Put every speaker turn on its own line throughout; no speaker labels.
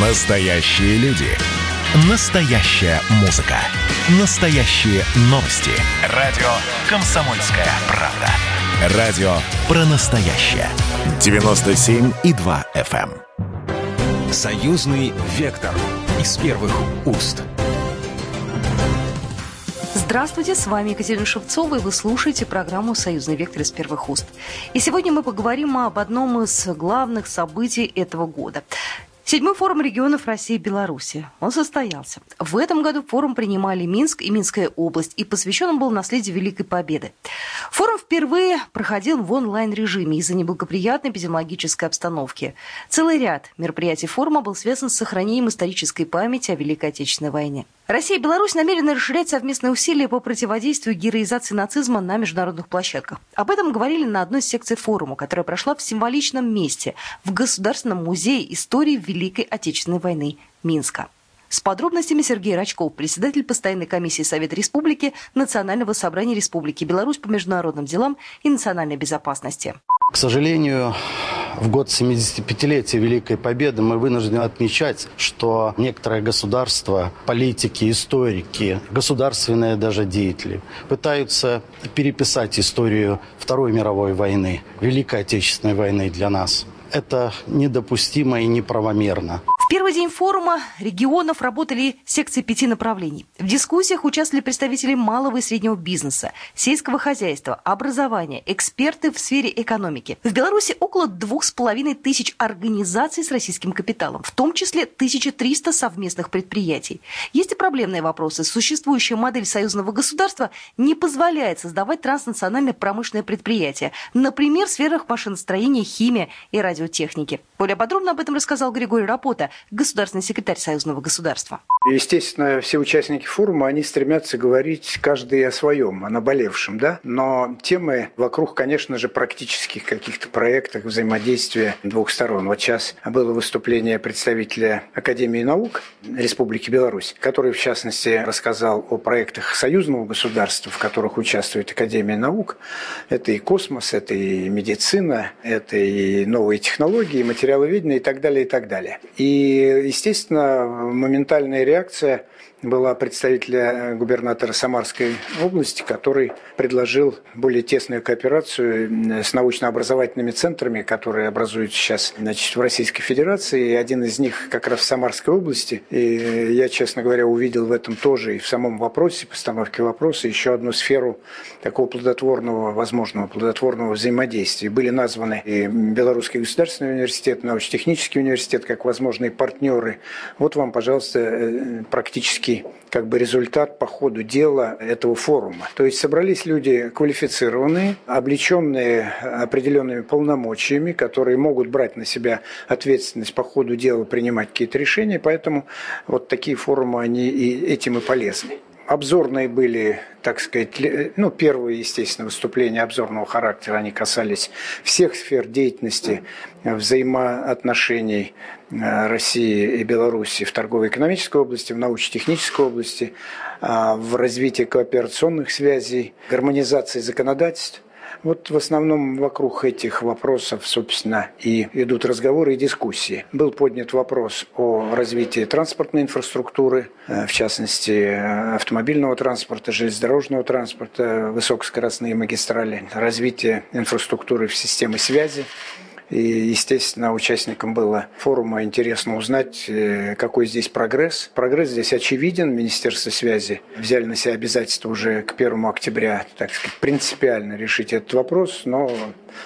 Настоящие люди. Настоящая музыка. Настоящие новости. Радио «Комсомольская правда». Радио про настоящее. 97,2 FM. эм.
Союзный вектор из первых уст.
Здравствуйте, с вами Екатерина Шевцова, и вы слушаете программу «Союзный вектор» из первых уст. И сегодня мы поговорим об одном из главных событий этого года. Седьмой форум регионов России и Беларуси. Он состоялся. В этом году форум принимали Минск и Минская область, и посвящен он был наследию Великой Победы. Форум впервые проходил в онлайн-режиме из-за неблагоприятной эпидемиологической обстановки. Целый ряд мероприятий форума был связан с сохранением исторической памяти о Великой Отечественной войне. Россия и Беларусь намерены расширять совместные усилия по противодействию героизации нацизма на международных площадках. Об этом говорили на одной из секций форума, которая прошла в символичном месте в Государственном музее истории Великой Отечественной войны Минска. С подробностями Сергей Рачков, председатель постоянной комиссии Совета Республики Национального собрания Республики Беларусь по международным делам и национальной безопасности.
К сожалению, в год 75-летия Великой Победы мы вынуждены отмечать, что некоторые государства, политики, историки, государственные даже деятели пытаются переписать историю Второй мировой войны, Великой Отечественной войны для нас. Это недопустимо и неправомерно.
Первый день форума регионов работали секции пяти направлений. В дискуссиях участвовали представители малого и среднего бизнеса, сельского хозяйства, образования, эксперты в сфере экономики. В Беларуси около двух с половиной тысяч организаций с российским капиталом, в том числе 1300 совместных предприятий. Есть и проблемные вопросы. Существующая модель союзного государства не позволяет создавать транснациональные промышленные предприятия, например, в сферах машиностроения, химия и радиотехники. Более подробно об этом рассказал Григорий Рапота, государственный секретарь Союзного государства.
Естественно, все участники форума, они стремятся говорить каждый о своем, о наболевшем, да? Но темы вокруг, конечно же, практических каких-то проектах взаимодействия двух сторон. Вот сейчас было выступление представителя Академии наук Республики Беларусь, который, в частности, рассказал о проектах союзного государства, в которых участвует Академия наук. Это и космос, это и медицина, это и новые технологии, материаловедение и так далее, и так далее. И естественно, моментальная реакция была представителя губернатора Самарской области, который предложил более тесную кооперацию с научно-образовательными центрами, которые образуются сейчас значит, в Российской Федерации. И один из них как раз в Самарской области. И я, честно говоря, увидел в этом тоже и в самом вопросе, постановке вопроса, еще одну сферу такого плодотворного, возможного плодотворного взаимодействия. Были названы и Белорусский государственный университет, научно-технический университет, как возможные партнеры. Вот вам, пожалуйста, практически как бы результат по ходу дела этого форума. То есть собрались люди квалифицированные, облеченные определенными полномочиями, которые могут брать на себя ответственность по ходу дела, принимать какие-то решения, поэтому вот такие форумы, они и этим и полезны. Обзорные были, так сказать, ну, первые, естественно, выступления обзорного характера, они касались всех сфер деятельности, взаимоотношений России и Беларуси в торгово-экономической области, в научно-технической области, а, в развитии кооперационных связей, гармонизации законодательств. Вот в основном вокруг этих вопросов, собственно, и идут разговоры и дискуссии. Был поднят вопрос о развитии транспортной инфраструктуры, э, в частности, э, автомобильного транспорта, железнодорожного транспорта, высокоскоростные магистрали, развитие инфраструктуры в системе связи. И, естественно, участникам было форума интересно узнать, э, какой здесь прогресс. Прогресс здесь очевиден. Министерство связи взяли на себя обязательство уже к 1 октября, так сказать, принципиально решить этот вопрос. Но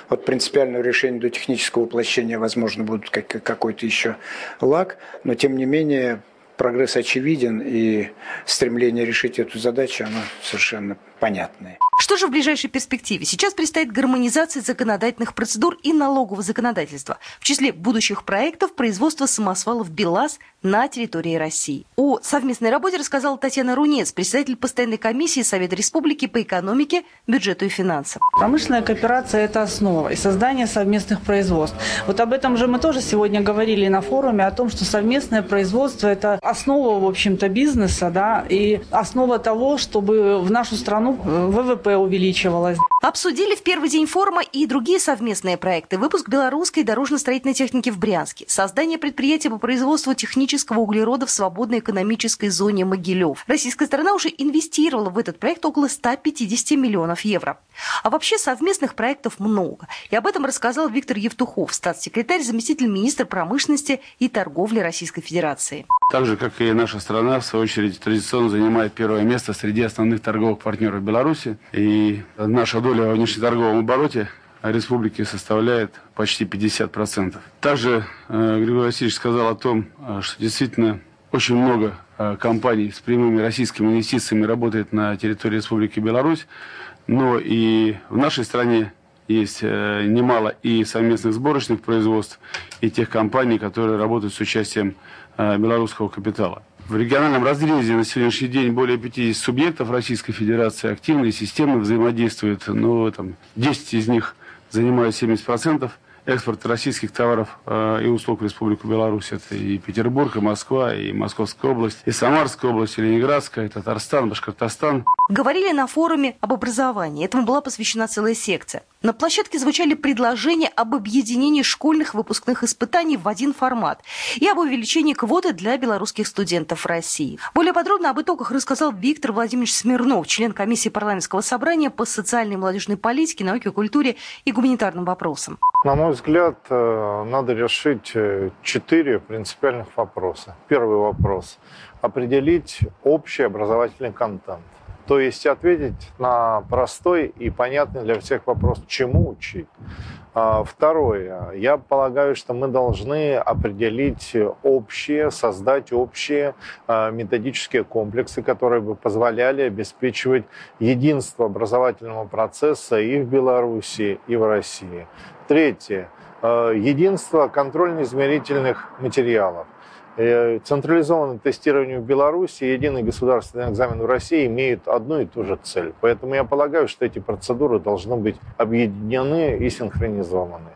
от принципиального решения до технического воплощения, возможно, будет какой-то еще лак. Но, тем не менее, прогресс очевиден, и стремление решить эту задачу, оно совершенно понятное.
Что же в ближайшей перспективе? Сейчас предстоит гармонизация законодательных процедур и налогового законодательства. В числе будущих проектов производство самосвалов БелАЗ на территории России. О совместной работе рассказала Татьяна Рунец, председатель постоянной комиссии Совета Республики по экономике, бюджету и финансам.
Промышленная кооперация – это основа и создание совместных производств. Вот об этом же мы тоже сегодня говорили на форуме, о том, что совместное производство – это основа, в общем-то, бизнеса, да, и основа того, чтобы в нашу страну ВВП Увеличивалось.
Обсудили в первый день форума и другие совместные проекты. Выпуск белорусской дорожно-строительной техники в Брянске. Создание предприятия по производству технического углерода в свободной экономической зоне Могилев. Российская сторона уже инвестировала в этот проект около 150 миллионов евро. А вообще совместных проектов много. И об этом рассказал Виктор Евтухов, статс-секретарь, заместитель министра промышленности и торговли Российской Федерации.
Так же, как и наша страна, в свою очередь, традиционно занимает первое место среди основных торговых партнеров Беларуси. И наша доля в внешнеторговом обороте республики составляет почти 50%. Также э, Григорий Васильевич сказал о том, э, что действительно очень много э, компаний с прямыми российскими инвестициями работает на территории Республики Беларусь, но и в нашей стране есть немало и совместных сборочных производств, и тех компаний, которые работают с участием белорусского капитала. В региональном разрезе на сегодняшний день более 50 субъектов Российской Федерации активно и системно взаимодействуют. Но там 10 из них занимают 70% экспорта российских товаров э, и услуг в Республику Беларусь. Это и Петербург, и Москва, и Московская область, и Самарская область, и Ленинградская, и Татарстан, Башкортостан.
Говорили на форуме об образовании. Этому была посвящена целая секция. На площадке звучали предложения об объединении школьных выпускных испытаний в один формат и об увеличении квоты для белорусских студентов России. Более подробно об итогах рассказал Виктор Владимирович Смирнов, член комиссии парламентского собрания по социальной и молодежной политике, науке, культуре и гуманитарным вопросам.
На мой взгляд, э, надо решить э, четыре принципиальных вопроса. Первый вопрос – определить общий образовательный контент. То есть ответить на простой и понятный для всех вопрос, чему учить. А, второе. Я полагаю, что мы должны определить общие, создать общие а, методические комплексы, которые бы позволяли обеспечивать единство образовательного процесса и в Беларуси, и в России. Третье. А, единство контрольно-измерительных материалов. Э, централизованное тестирование в Беларуси и единый государственный экзамен в России имеют одну и ту же цель. Поэтому я полагаю, что эти процедуры должны быть объединены и синхронизованы.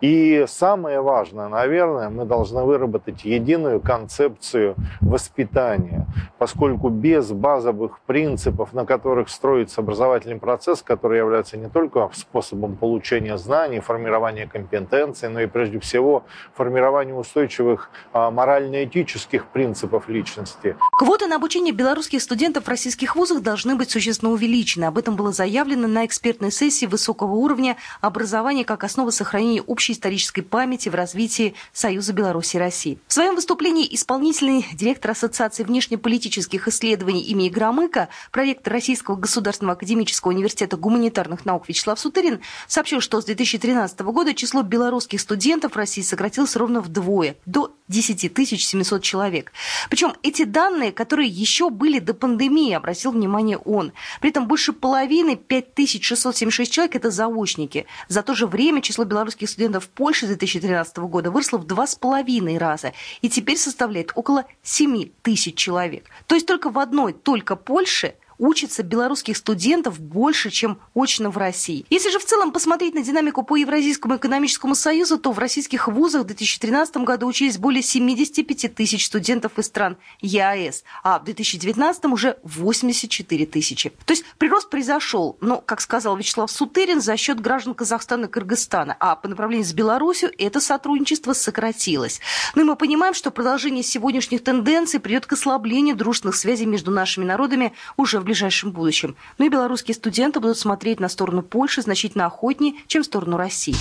И самое важное, наверное, мы должны выработать единую концепцию воспитания, поскольку без базовых принципов, на которых строится образовательный процесс, который является не только способом получения знаний, формирования компетенций, но и прежде всего формирования устойчивых а, морально-этических принципов личности.
Квоты на обучение белорусских студентов в российских вузах должны быть существенно увеличены. Об этом было заявлено на экспертной сессии высокого уровня образования как основа сохранения общей исторической памяти в развитии Союза Беларуси и России. В своем выступлении исполнительный директор Ассоциации внешнеполитических исследований имени Громыка, проект Российского государственного академического университета гуманитарных наук Вячеслав Сутырин сообщил, что с 2013 года число белорусских студентов в России сократилось ровно вдвое, до 10 700 человек. Причем эти данные, которые еще были до пандемии, обратил внимание он. При этом больше половины, 5676 человек, это заочники. За то же время число белорусских студентов в Польше 2013 года выросло в два с половиной раза и теперь составляет около 7 тысяч человек. То есть только в одной, только Польше учатся белорусских студентов больше, чем очно в России. Если же в целом посмотреть на динамику по Евразийскому экономическому союзу, то в российских вузах в 2013 году учились более 75 тысяч студентов из стран ЕАЭС, а в 2019 уже 84 тысячи. То есть прирост произошел, но, как сказал Вячеслав Сутырин, за счет граждан Казахстана и Кыргызстана, а по направлению с Беларусью это сотрудничество сократилось. Ну и мы понимаем, что продолжение сегодняшних тенденций приведет к ослаблению дружных связей между нашими народами уже в ближайшем будущем. Но и белорусские студенты будут смотреть на сторону Польши значительно охотнее, чем в сторону России.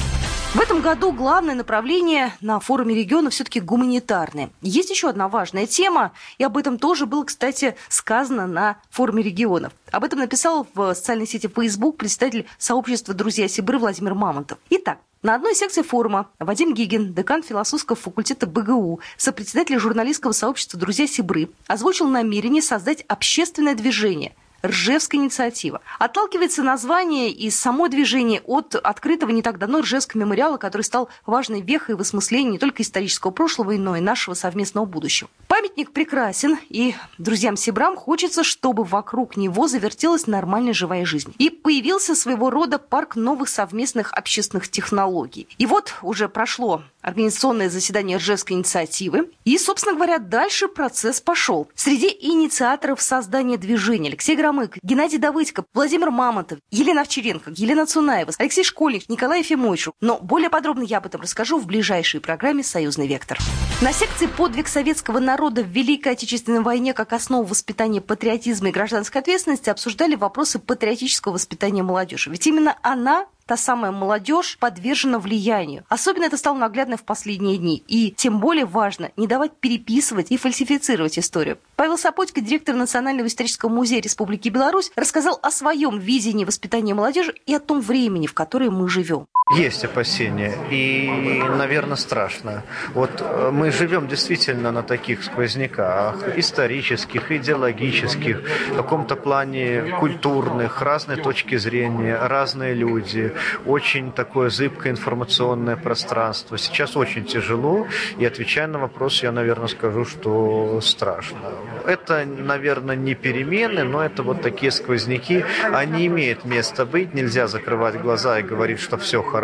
В этом году главное направление на форуме региона все-таки гуманитарное. Есть еще одна важная тема, и об этом тоже было, кстати, сказано на форуме регионов. Об этом написал в социальной сети Facebook представитель сообщества «Друзья Сибры» Владимир Мамонтов. Итак, на одной секции форума Вадим Гигин, декан философского факультета БГУ, сопредседатель журналистского сообщества «Друзья Сибры», озвучил намерение создать общественное движение – Ржевская инициатива. Отталкивается название и само движение от открытого не так давно Ржевского мемориала, который стал важной вехой в осмыслении не только исторического прошлого, но и нашего совместного будущего. Памятник прекрасен, и друзьям Сибрам хочется, чтобы вокруг него завертелась нормальная живая жизнь. И появился своего рода парк новых совместных общественных технологий. И вот уже прошло организационное заседание Ржевской инициативы, И, собственно говоря, дальше процесс пошел. Среди инициаторов создания движения Алексей Громык, Геннадий Давыдько, Владимир Мамонтов, Елена Овчаренко, Елена Цунаева, Алексей Школьник, Николай Ефимович. Но более подробно я об этом расскажу в ближайшей программе «Союзный вектор». На секции «Подвиг советского народа в Великой Отечественной войне как основа воспитания патриотизма и гражданской ответственности» обсуждали вопросы патриотического воспитания молодежи. Ведь именно она та самая молодежь подвержена влиянию. Особенно это стало наглядно в последние дни. И тем более важно не давать переписывать и фальсифицировать историю. Павел Сапотько, директор Национального исторического музея Республики Беларусь, рассказал о своем видении воспитания молодежи и о том времени, в которое мы живем.
Есть опасения и, наверное, страшно. Вот э, мы живем действительно на таких сквозняках, исторических, идеологических, в каком-то плане культурных, разные точки зрения, разные люди, очень такое зыбкое информационное пространство. Сейчас очень тяжело, и отвечая на вопрос, я, наверное, скажу, что страшно. Это, наверное, не перемены, но это вот такие сквозняки, они имеют место быть, нельзя закрывать глаза и говорить, что все хорошо.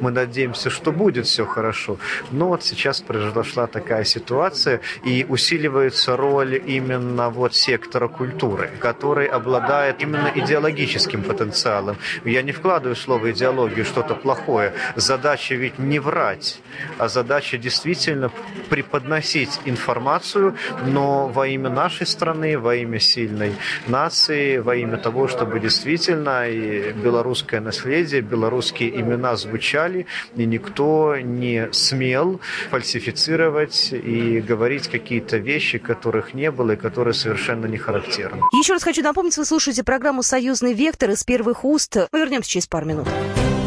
Мы надеемся, что будет все хорошо. Но вот сейчас произошла такая ситуация, и усиливается роль именно вот сектора культуры, который обладает именно идеологическим потенциалом. Я не вкладываю слово идеологию что-то плохое. Задача ведь не врать, а задача действительно преподносить информацию, но во имя нашей страны, во имя сильной нации, во имя того, чтобы действительно и белорусское наследие, белорусские имена звучали, и никто не смел фальсифицировать и говорить какие-то вещи, которых не было и которые совершенно не характерны.
Еще раз хочу напомнить, вы слушаете программу «Союзный вектор» из первых уст. Мы вернемся через пару минут.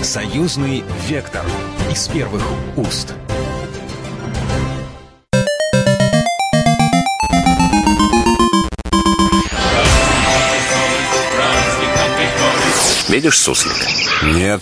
Союзный вектор из первых уст.
Видишь суслика?
Нет.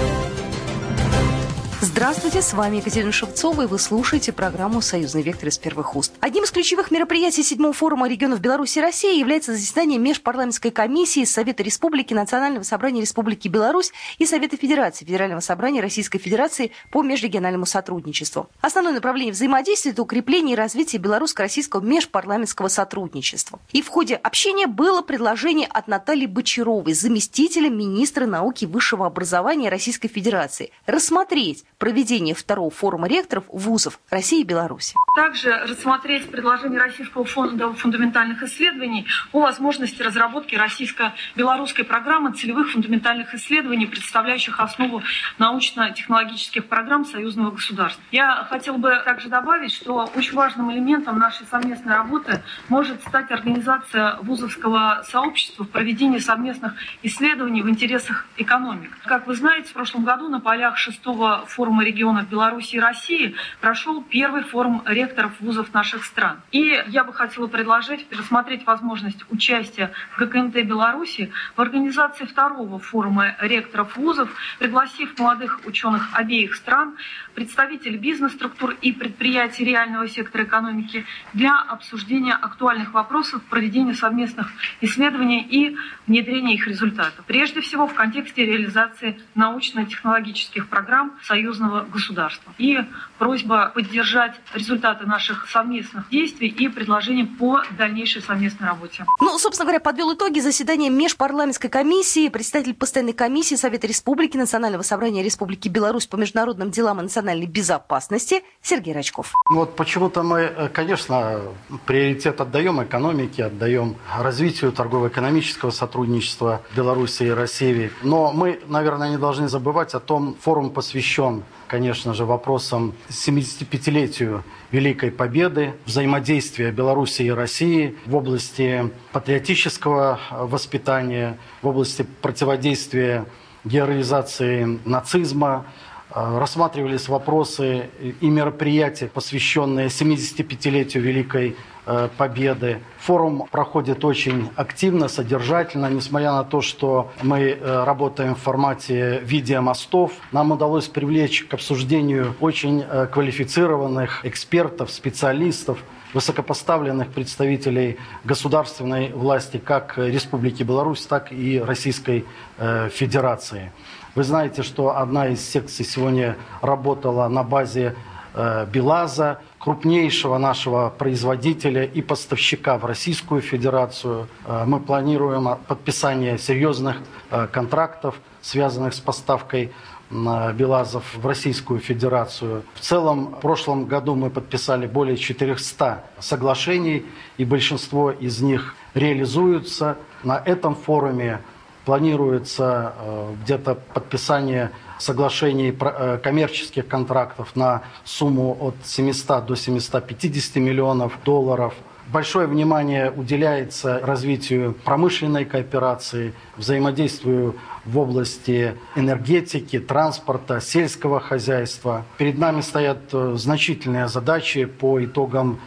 Здравствуйте, с вами Екатерина Шевцова, и вы слушаете программу «Союзный вектор» из первых уст. Одним из ключевых мероприятий седьмого форума регионов Беларуси и России является заседание Межпарламентской комиссии Совета Республики, Национального собрания Республики Беларусь и Совета Федерации, Федерального собрания Российской Федерации по межрегиональному сотрудничеству. Основное направление взаимодействия – это укрепление и развитие белорусско-российского межпарламентского сотрудничества. И в ходе общения было предложение от Натальи Бочаровой, заместителя министра науки и высшего образования Российской Федерации, рассмотреть проведение второго форума ректоров вузов России и Беларуси.
Также рассмотреть предложение Российского фонда фундаментальных исследований о возможности разработки российско-белорусской программы целевых фундаментальных исследований, представляющих основу научно-технологических программ союзного государства. Я хотела бы также добавить, что очень важным элементом нашей совместной работы может стать организация вузовского сообщества в проведении совместных исследований в интересах экономики. Как вы знаете, в прошлом году на полях шестого форума форума регионов Беларуси и России прошел первый форум ректоров вузов наших стран. И я бы хотела предложить рассмотреть возможность участия ГКНТ Беларуси в организации второго форума ректоров вузов, пригласив молодых ученых обеих стран, представителей бизнес-структур и предприятий реального сектора экономики для обсуждения актуальных вопросов проведения совместных исследований и внедрения их результатов. Прежде всего в контексте реализации научно-технологических программ союзного союзного государства. И просьба поддержать результаты наших совместных действий и предложений по дальнейшей совместной работе.
Ну, собственно говоря, подвел итоги заседания межпарламентской комиссии, председатель постоянной комиссии Совета Республики, Национального собрания Республики Беларусь по международным делам и национальной безопасности Сергей Рачков.
Вот почему-то мы, э, конечно, приоритет отдаем экономике, отдаем развитию торгово-экономического сотрудничества Беларуси и России. Но мы, наверное, не должны забывать о том, форум посвящен конечно же, вопросом 75-летию Великой Победы, взаимодействия Беларуси и России в области патриотического воспитания, в области противодействия героизации нацизма, рассматривались вопросы и мероприятия, посвященные 75-летию Великой э, победы. Форум проходит очень активно, содержательно, несмотря на то, что мы э, работаем в формате видеомостов. Нам удалось привлечь к обсуждению очень э, квалифицированных экспертов, специалистов, высокопоставленных представителей государственной власти как Республики Беларусь, так и Российской Федерации. Вы знаете, что одна из секций сегодня работала на базе э, Белаза, крупнейшего нашего производителя и поставщика в Российскую Федерацию. Э, мы планируем подписание серьезных э, контрактов, связанных с поставкой Белазов в Российскую Федерацию. В целом, в прошлом году мы подписали более 400 соглашений, и большинство из них реализуются. На этом форуме Планируется э, где-то подписание соглашений э, коммерческих контрактов на сумму от 700 до 750 миллионов долларов. Большое внимание уделяется развитию промышленной кооперации, взаимодействию в области энергетики, транспорта, сельского хозяйства. Перед нами стоят э, значительные задачи по итогам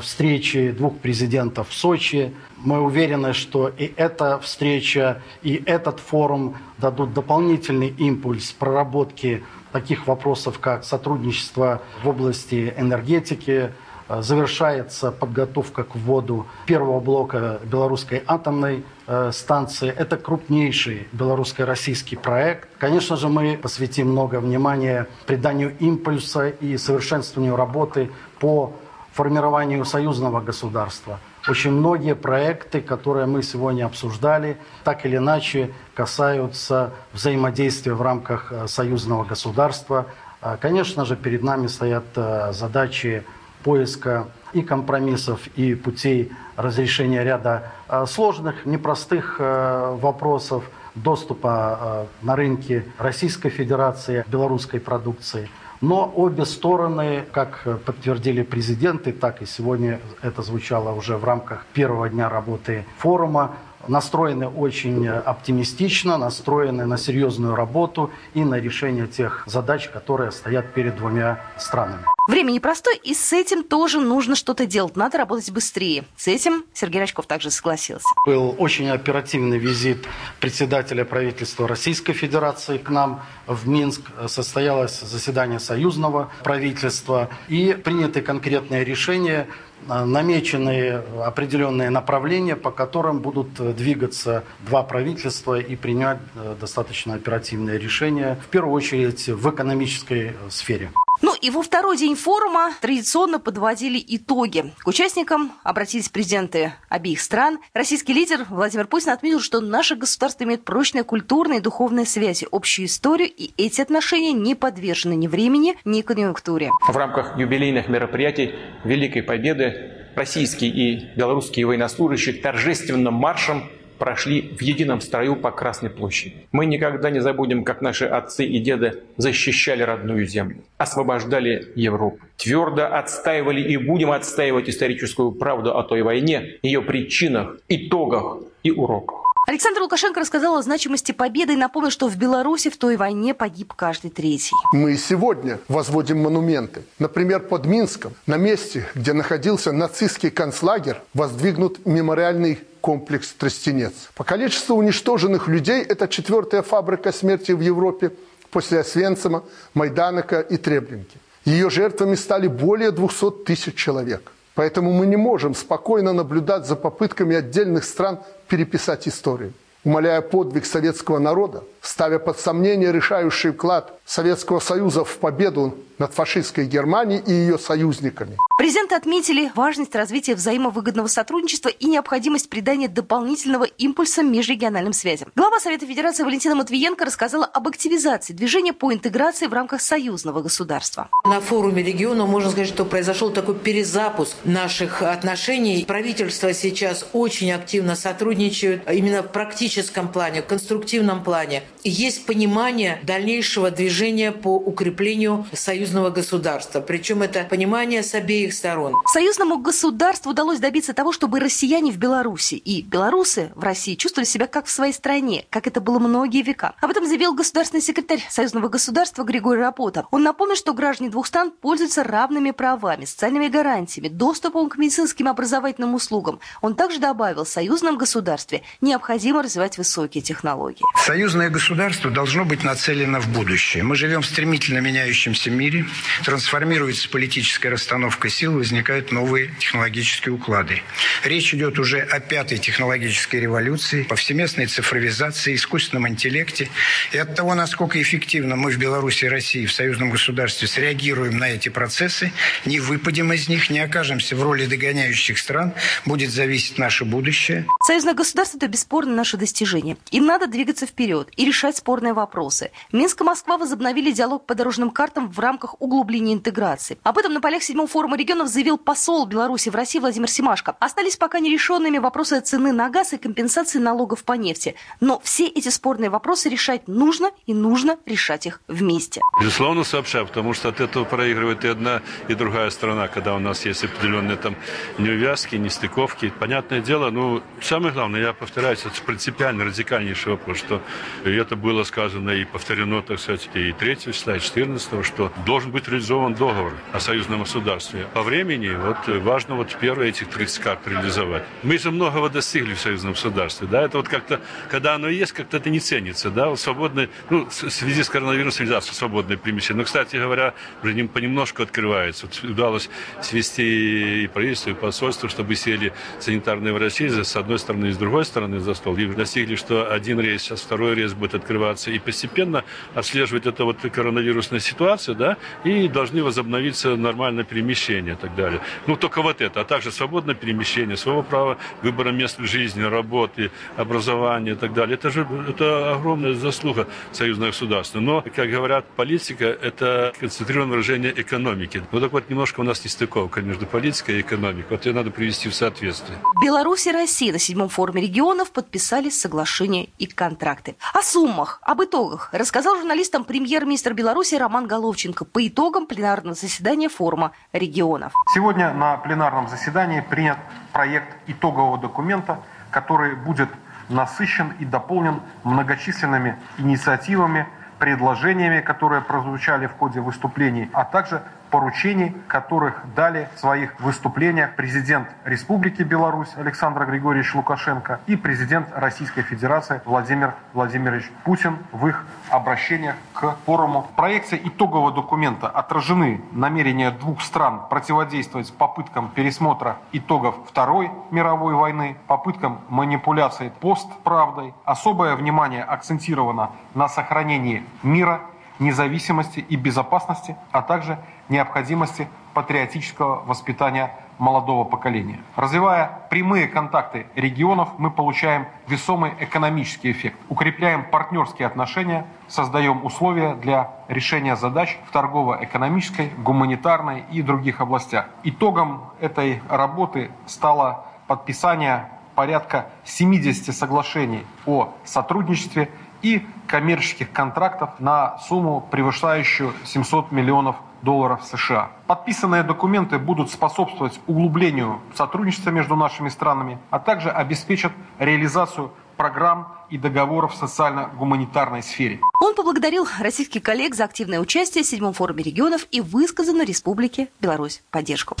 встречи двух президентов в Сочи. Мы уверены, что и эта встреча, и этот форум дадут дополнительный импульс проработки таких вопросов, как сотрудничество в области энергетики, завершается подготовка к вводу первого блока белорусской атомной э, станции. Это крупнейший белорусско-российский проект. Конечно же, мы посвятим много внимания приданию импульса и совершенствованию работы по формированию союзного государства. Очень многие проекты, которые мы сегодня обсуждали, так или иначе касаются взаимодействия в рамках э, союзного государства. А, конечно же, перед нами стоят э, задачи поиска и компромиссов, и путей разрешения ряда э, сложных, непростых вопросов доступа на рынки Российской Федерации, белорусской продукции – но обе стороны, как подтвердили президенты, так и сегодня это звучало уже в рамках первого дня работы форума, настроены очень оптимистично, настроены на серьезную работу и на решение тех задач, которые стоят перед двумя странами.
Время непростое, и с этим тоже нужно что-то делать. Надо работать быстрее. С этим Сергей Рачков также согласился.
Был очень оперативный визит председателя правительства Российской Федерации к нам в Минск. Состоялось заседание союзного правительства и приняты конкретные решения намечены определенные направления, по которым будут двигаться два правительства и принять э, достаточно оперативные решения, в первую очередь в экономической сфере.
Ну и во второй день форума традиционно подводили итоги. К участникам обратились президенты обеих стран. Российский лидер Владимир Путин отметил, что наше государство имеет прочные культурные и духовные связи, общую историю, и эти отношения не подвержены ни времени, ни конъюнктуре.
В рамках юбилейных мероприятий Великой Победы российские и белорусские военнослужащие торжественным маршем прошли в едином строю по Красной площади. Мы никогда не забудем, как наши отцы и деды защищали родную землю, освобождали Европу, твердо отстаивали и будем отстаивать историческую правду о той войне, ее причинах, итогах и уроках.
Александр Лукашенко рассказал о значимости победы и напомнил, что в Беларуси в той войне погиб каждый третий.
Мы сегодня возводим монументы. Например, под Минском, на месте, где находился нацистский концлагерь, воздвигнут мемориальный комплекс «Тростенец». По количеству уничтоженных людей это четвертая фабрика смерти в Европе после Освенцима, Майданока и Треблинки. Ее жертвами стали более 200 тысяч человек. Поэтому мы не можем спокойно наблюдать за попытками отдельных стран переписать историю. Умоляя подвиг советского народа, ставя под сомнение решающий вклад Советского Союза в победу над фашистской Германией и ее союзниками.
Президенты отметили важность развития взаимовыгодного сотрудничества и необходимость придания дополнительного импульса межрегиональным связям. Глава Совета Федерации Валентина Матвиенко рассказала об активизации движения по интеграции в рамках союзного государства.
На форуме региона можно сказать, что произошел такой перезапуск наших отношений. Правительство сейчас очень активно сотрудничает именно в практическом плане, конструктивном плане есть понимание дальнейшего движения по укреплению союзного государства. Причем это понимание с обеих сторон.
Союзному государству удалось добиться того, чтобы россияне в Беларуси и белорусы в России чувствовали себя как в своей стране, как это было многие века. Об этом заявил государственный секретарь Союзного государства Григорий Рапота. Он напомнил, что граждане двух стран пользуются равными правами, социальными гарантиями, доступом к медицинским образовательным услугам. Он также добавил, в союзном государстве необходимо развивать высокие технологии.
Союзное государство должно быть нацелено в будущее. Мы живем в стремительно меняющемся мире, трансформируется политическая расстановка сил, возникают новые технологические уклады. Речь идет уже о пятой технологической революции, повсеместной цифровизации, искусственном интеллекте. И от того, насколько эффективно мы в Беларуси и России в союзном государстве среагируем на эти процессы, не выпадем из них, не окажемся в роли догоняющих стран, будет зависеть наше будущее.
Союзное государство – это бесспорно наше достижение. Им надо двигаться вперед и решать спорные вопросы. Минск и Москва возобновили диалог по дорожным картам в рамках углубления интеграции. Об этом на полях седьмого форума регионов заявил посол Беларуси в России Владимир Семашко. Остались пока нерешенными вопросы цены на газ и компенсации налогов по нефти. Но все эти спорные вопросы решать нужно и нужно решать их вместе.
Безусловно, сообща, потому что от этого проигрывает и одна, и другая сторона, когда у нас есть определенные там неувязки, нестыковки. Понятное дело, ну, самое главное, я повторяюсь, это принципиально радикальнейший вопрос, что это было сказано и повторено, так сказать, и 3 числа, и 14 что должен быть реализован договор о союзном государстве. По времени вот важно вот первые этих 30 карт реализовать. Мы же многого достигли в союзном государстве, да, это вот как-то, когда оно есть, как-то это не ценится, да, вот свободное, ну, в связи с коронавирусом нельзя свободное перемещение, но, кстати говоря, понемножку открывается. Вот удалось свести и правительство, и посольство, чтобы сели санитарные врачи с одной стороны и с другой стороны за стол. И достигли, что один рейс, сейчас второй рейс будет открываться. И постепенно отслеживать эту вот коронавирусную ситуацию, да, и должны возобновиться нормальное перемещение и так далее. Ну, только вот это. А также свободное перемещение, своего права выбора мест жизни, работы, образования и так далее. Это же это огромная заслуга союзного государства. Но, как говорят, политика – это концентрированное выражение экономики. Вот так вот немножко у нас нестыковка между политикой и экономикой. Вот ее надо привести в соответствие.
Беларусь и Россия на седьмом форуме регионов подписали соглашения и контракты. О суммах, об итогах рассказал журналистам премьер-министр Беларуси Роман Головченко по итогам пленарного заседания форума регионов.
Сегодня на пленарном заседании принят проект итогового документа, который будет насыщен и дополнен многочисленными инициативами, предложениями, которые прозвучали в ходе выступлений, а также поручений, которых дали в своих выступлениях президент Республики Беларусь Александр Григорьевич Лукашенко и президент Российской Федерации Владимир Владимирович Путин в их обращениях к форуму. В проекте итогового документа отражены намерения двух стран противодействовать попыткам пересмотра итогов Второй мировой войны, попыткам манипуляции постправдой. Особое внимание акцентировано на сохранении мира независимости и безопасности, а также необходимости патриотического воспитания молодого поколения. Развивая прямые контакты регионов, мы получаем весомый экономический эффект, укрепляем партнерские отношения, создаем условия для решения задач в торгово-экономической, гуманитарной и других областях. Итогом этой работы стало подписание порядка 70 соглашений о сотрудничестве и коммерческих контрактов на сумму, превышающую 700 миллионов долларов США. Подписанные документы будут способствовать углублению сотрудничества между нашими странами, а также обеспечат реализацию программ и договоров в социально-гуманитарной сфере.
Он поблагодарил российских коллег за активное участие в седьмом форуме регионов и высказанную Республике Беларусь поддержку.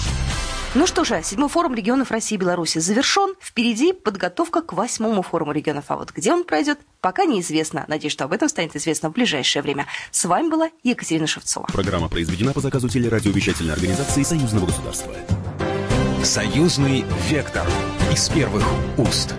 Ну что же, седьмой форум регионов России и Беларуси завершен. Впереди подготовка к восьмому форуму регионов. А вот где он пройдет, пока неизвестно. Надеюсь, что об этом станет известно в ближайшее время. С вами была Екатерина Шевцова.
Программа произведена по заказу телерадиовещательной организации Союзного государства.
Союзный вектор из первых уст.